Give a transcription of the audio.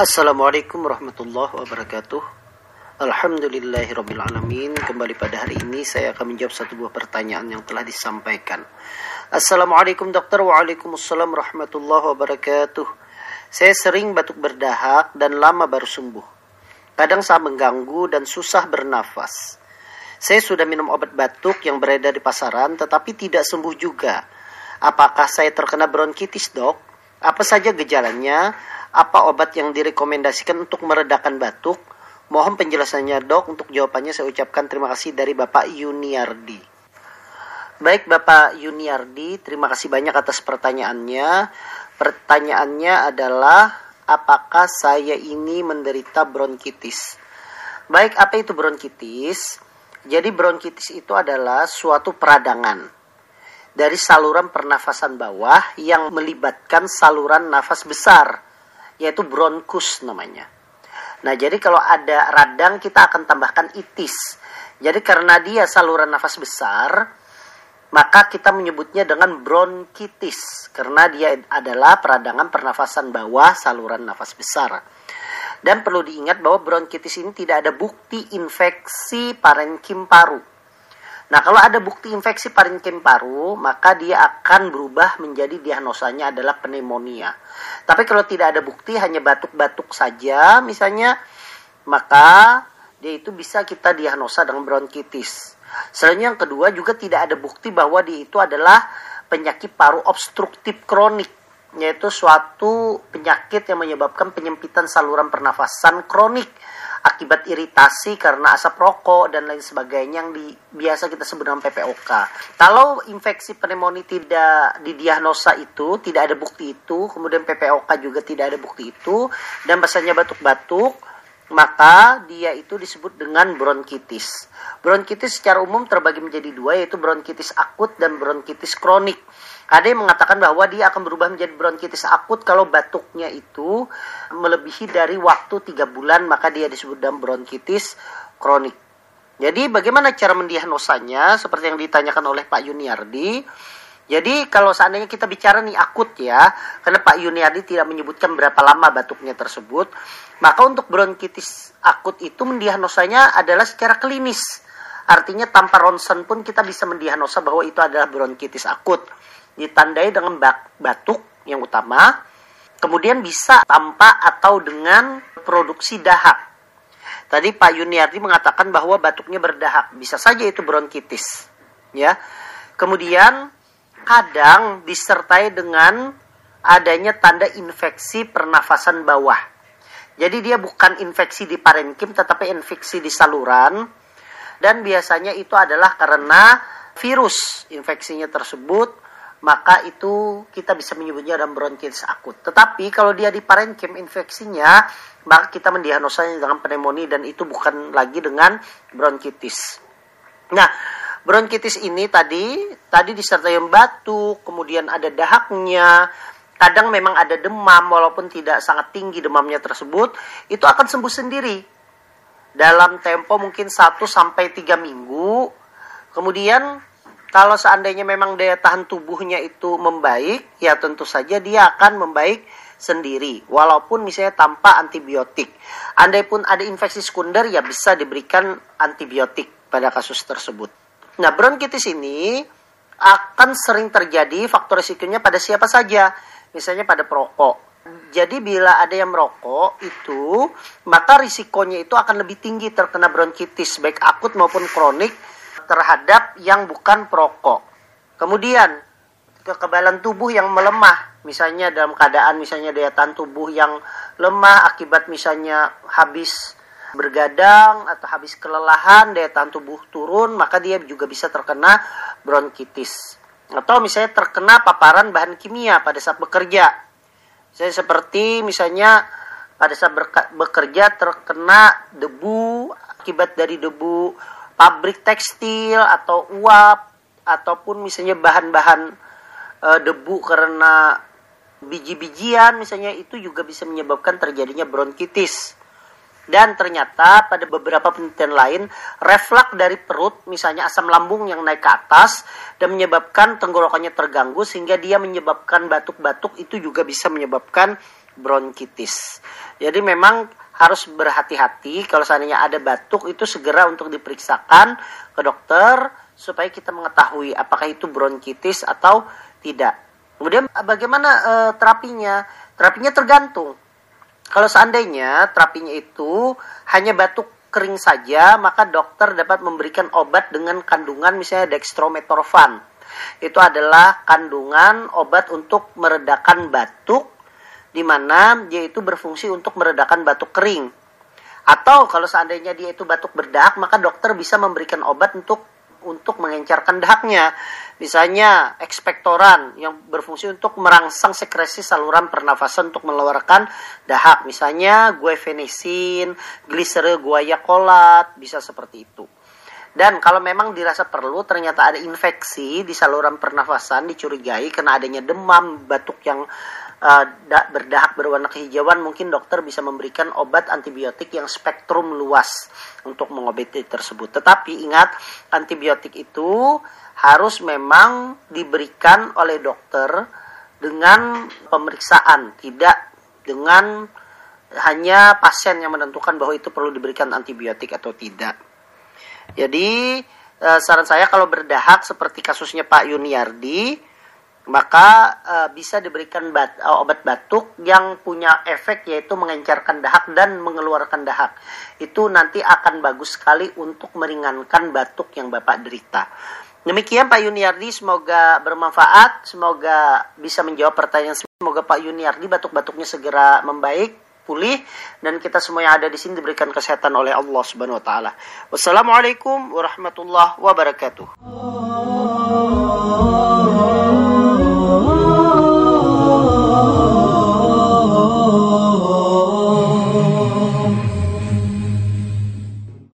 Assalamualaikum warahmatullahi wabarakatuh. Alhamdulillahirrabbilalamin Kembali pada hari ini saya akan menjawab satu buah pertanyaan yang telah disampaikan. Assalamualaikum dokter. Waalaikumsalam warahmatullahi wabarakatuh. Saya sering batuk berdahak dan lama baru sembuh. Kadang saya mengganggu dan susah bernafas. Saya sudah minum obat batuk yang beredar di pasaran tetapi tidak sembuh juga. Apakah saya terkena bronkitis dok? Apa saja gejalanya? Apa obat yang direkomendasikan untuk meredakan batuk? Mohon penjelasannya dok, untuk jawabannya saya ucapkan terima kasih dari Bapak Yuniardi. Baik Bapak Yuniardi, terima kasih banyak atas pertanyaannya. Pertanyaannya adalah apakah saya ini menderita bronkitis? Baik, apa itu bronkitis? Jadi bronkitis itu adalah suatu peradangan dari saluran pernafasan bawah yang melibatkan saluran nafas besar, yaitu bronkus namanya. Nah, jadi kalau ada radang kita akan tambahkan itis. Jadi karena dia saluran nafas besar, maka kita menyebutnya dengan bronkitis karena dia adalah peradangan pernafasan bawah saluran nafas besar. Dan perlu diingat bahwa bronkitis ini tidak ada bukti infeksi parenkim paru. Nah, kalau ada bukti infeksi parenkim paru, maka dia akan berubah menjadi diagnosanya adalah pneumonia. Tapi kalau tidak ada bukti, hanya batuk-batuk saja misalnya, maka dia itu bisa kita diagnosa dengan bronkitis. Selanjutnya yang kedua juga tidak ada bukti bahwa dia itu adalah penyakit paru obstruktif kronik yaitu suatu penyakit yang menyebabkan penyempitan saluran pernafasan kronik akibat iritasi karena asap rokok dan lain sebagainya yang di, biasa kita sebut dengan PPOK. Kalau infeksi pneumonia tidak didiagnosa itu, tidak ada bukti itu, kemudian PPOK juga tidak ada bukti itu, dan bahasanya batuk-batuk, maka dia itu disebut dengan bronkitis. Bronkitis secara umum terbagi menjadi dua, yaitu bronkitis akut dan bronkitis kronik. Ada yang mengatakan bahwa dia akan berubah menjadi bronkitis akut kalau batuknya itu melebihi dari waktu tiga bulan, maka dia disebut dengan bronkitis kronik. Jadi bagaimana cara mendiagnosanya seperti yang ditanyakan oleh Pak Yuniardi? Jadi kalau seandainya kita bicara nih akut ya, karena Pak Yuniardi tidak menyebutkan berapa lama batuknya tersebut, maka untuk bronkitis akut itu mendiagnosanya adalah secara klinis. Artinya tanpa ronsen pun kita bisa mendiagnosa bahwa itu adalah bronkitis akut ditandai dengan batuk yang utama, kemudian bisa tanpa atau dengan produksi dahak. Tadi Pak Yuniardi mengatakan bahwa batuknya berdahak, bisa saja itu bronkitis, ya. Kemudian kadang disertai dengan adanya tanda infeksi pernafasan bawah. Jadi dia bukan infeksi di parenkim tetapi infeksi di saluran dan biasanya itu adalah karena virus infeksinya tersebut maka itu kita bisa menyebutnya dalam bronkitis akut. Tetapi kalau dia di parenkim infeksinya, maka kita mendiagnosanya dengan pneumonia dan itu bukan lagi dengan bronkitis. Nah, bronkitis ini tadi tadi disertai batuk, kemudian ada dahaknya, kadang memang ada demam walaupun tidak sangat tinggi demamnya tersebut, itu akan sembuh sendiri. Dalam tempo mungkin 1 sampai 3 minggu. Kemudian kalau seandainya memang daya tahan tubuhnya itu membaik, ya tentu saja dia akan membaik sendiri, walaupun misalnya tanpa antibiotik. Andai pun ada infeksi sekunder, ya bisa diberikan antibiotik pada kasus tersebut. Nah, bronkitis ini akan sering terjadi faktor risikonya pada siapa saja, misalnya pada perokok. Jadi bila ada yang merokok itu, maka risikonya itu akan lebih tinggi terkena bronkitis, baik akut maupun kronik, terhadap yang bukan perokok. Kemudian kekebalan tubuh yang melemah, misalnya dalam keadaan misalnya daya tahan tubuh yang lemah akibat misalnya habis bergadang atau habis kelelahan daya tahan tubuh turun, maka dia juga bisa terkena bronkitis. Atau misalnya terkena paparan bahan kimia pada saat bekerja. Saya seperti misalnya pada saat bekerja terkena debu akibat dari debu pabrik tekstil atau uap ataupun misalnya bahan-bahan e, debu karena biji-bijian misalnya itu juga bisa menyebabkan terjadinya bronkitis. Dan ternyata pada beberapa penelitian lain, refleks dari perut, misalnya asam lambung yang naik ke atas dan menyebabkan tenggorokannya terganggu sehingga dia menyebabkan batuk-batuk itu juga bisa menyebabkan bronkitis. Jadi memang harus berhati-hati kalau seandainya ada batuk itu segera untuk diperiksakan ke dokter supaya kita mengetahui apakah itu bronkitis atau tidak. Kemudian bagaimana e, terapinya? Terapinya tergantung kalau seandainya terapinya itu hanya batuk kering saja, maka dokter dapat memberikan obat dengan kandungan misalnya dextromethorphan. Itu adalah kandungan obat untuk meredakan batuk di mana dia itu berfungsi untuk meredakan batuk kering. Atau kalau seandainya dia itu batuk berdahak, maka dokter bisa memberikan obat untuk untuk mengencarkan dahaknya. Misalnya ekspektoran yang berfungsi untuk merangsang sekresi saluran pernafasan untuk mengeluarkan dahak. Misalnya guaifenesin, gliseril guaiacolat, bisa seperti itu. Dan kalau memang dirasa perlu ternyata ada infeksi di saluran pernafasan dicurigai karena adanya demam, batuk yang uh, berdahak berwarna kehijauan, mungkin dokter bisa memberikan obat antibiotik yang spektrum luas untuk mengobati tersebut. Tetapi ingat antibiotik itu harus memang diberikan oleh dokter dengan pemeriksaan, tidak dengan hanya pasien yang menentukan bahwa itu perlu diberikan antibiotik atau tidak. Jadi uh, saran saya kalau berdahak seperti kasusnya Pak Yuniardi, maka uh, bisa diberikan bat, uh, obat batuk yang punya efek yaitu mengencarkan dahak dan mengeluarkan dahak. Itu nanti akan bagus sekali untuk meringankan batuk yang Bapak derita. Demikian Pak Yuniardi, semoga bermanfaat, semoga bisa menjawab pertanyaan. Semoga Pak Yuniardi batuk-batuknya segera membaik pulih dan kita semua yang ada di sini diberikan kesehatan oleh Allah Subhanahu wa taala. Wassalamualaikum warahmatullahi wabarakatuh.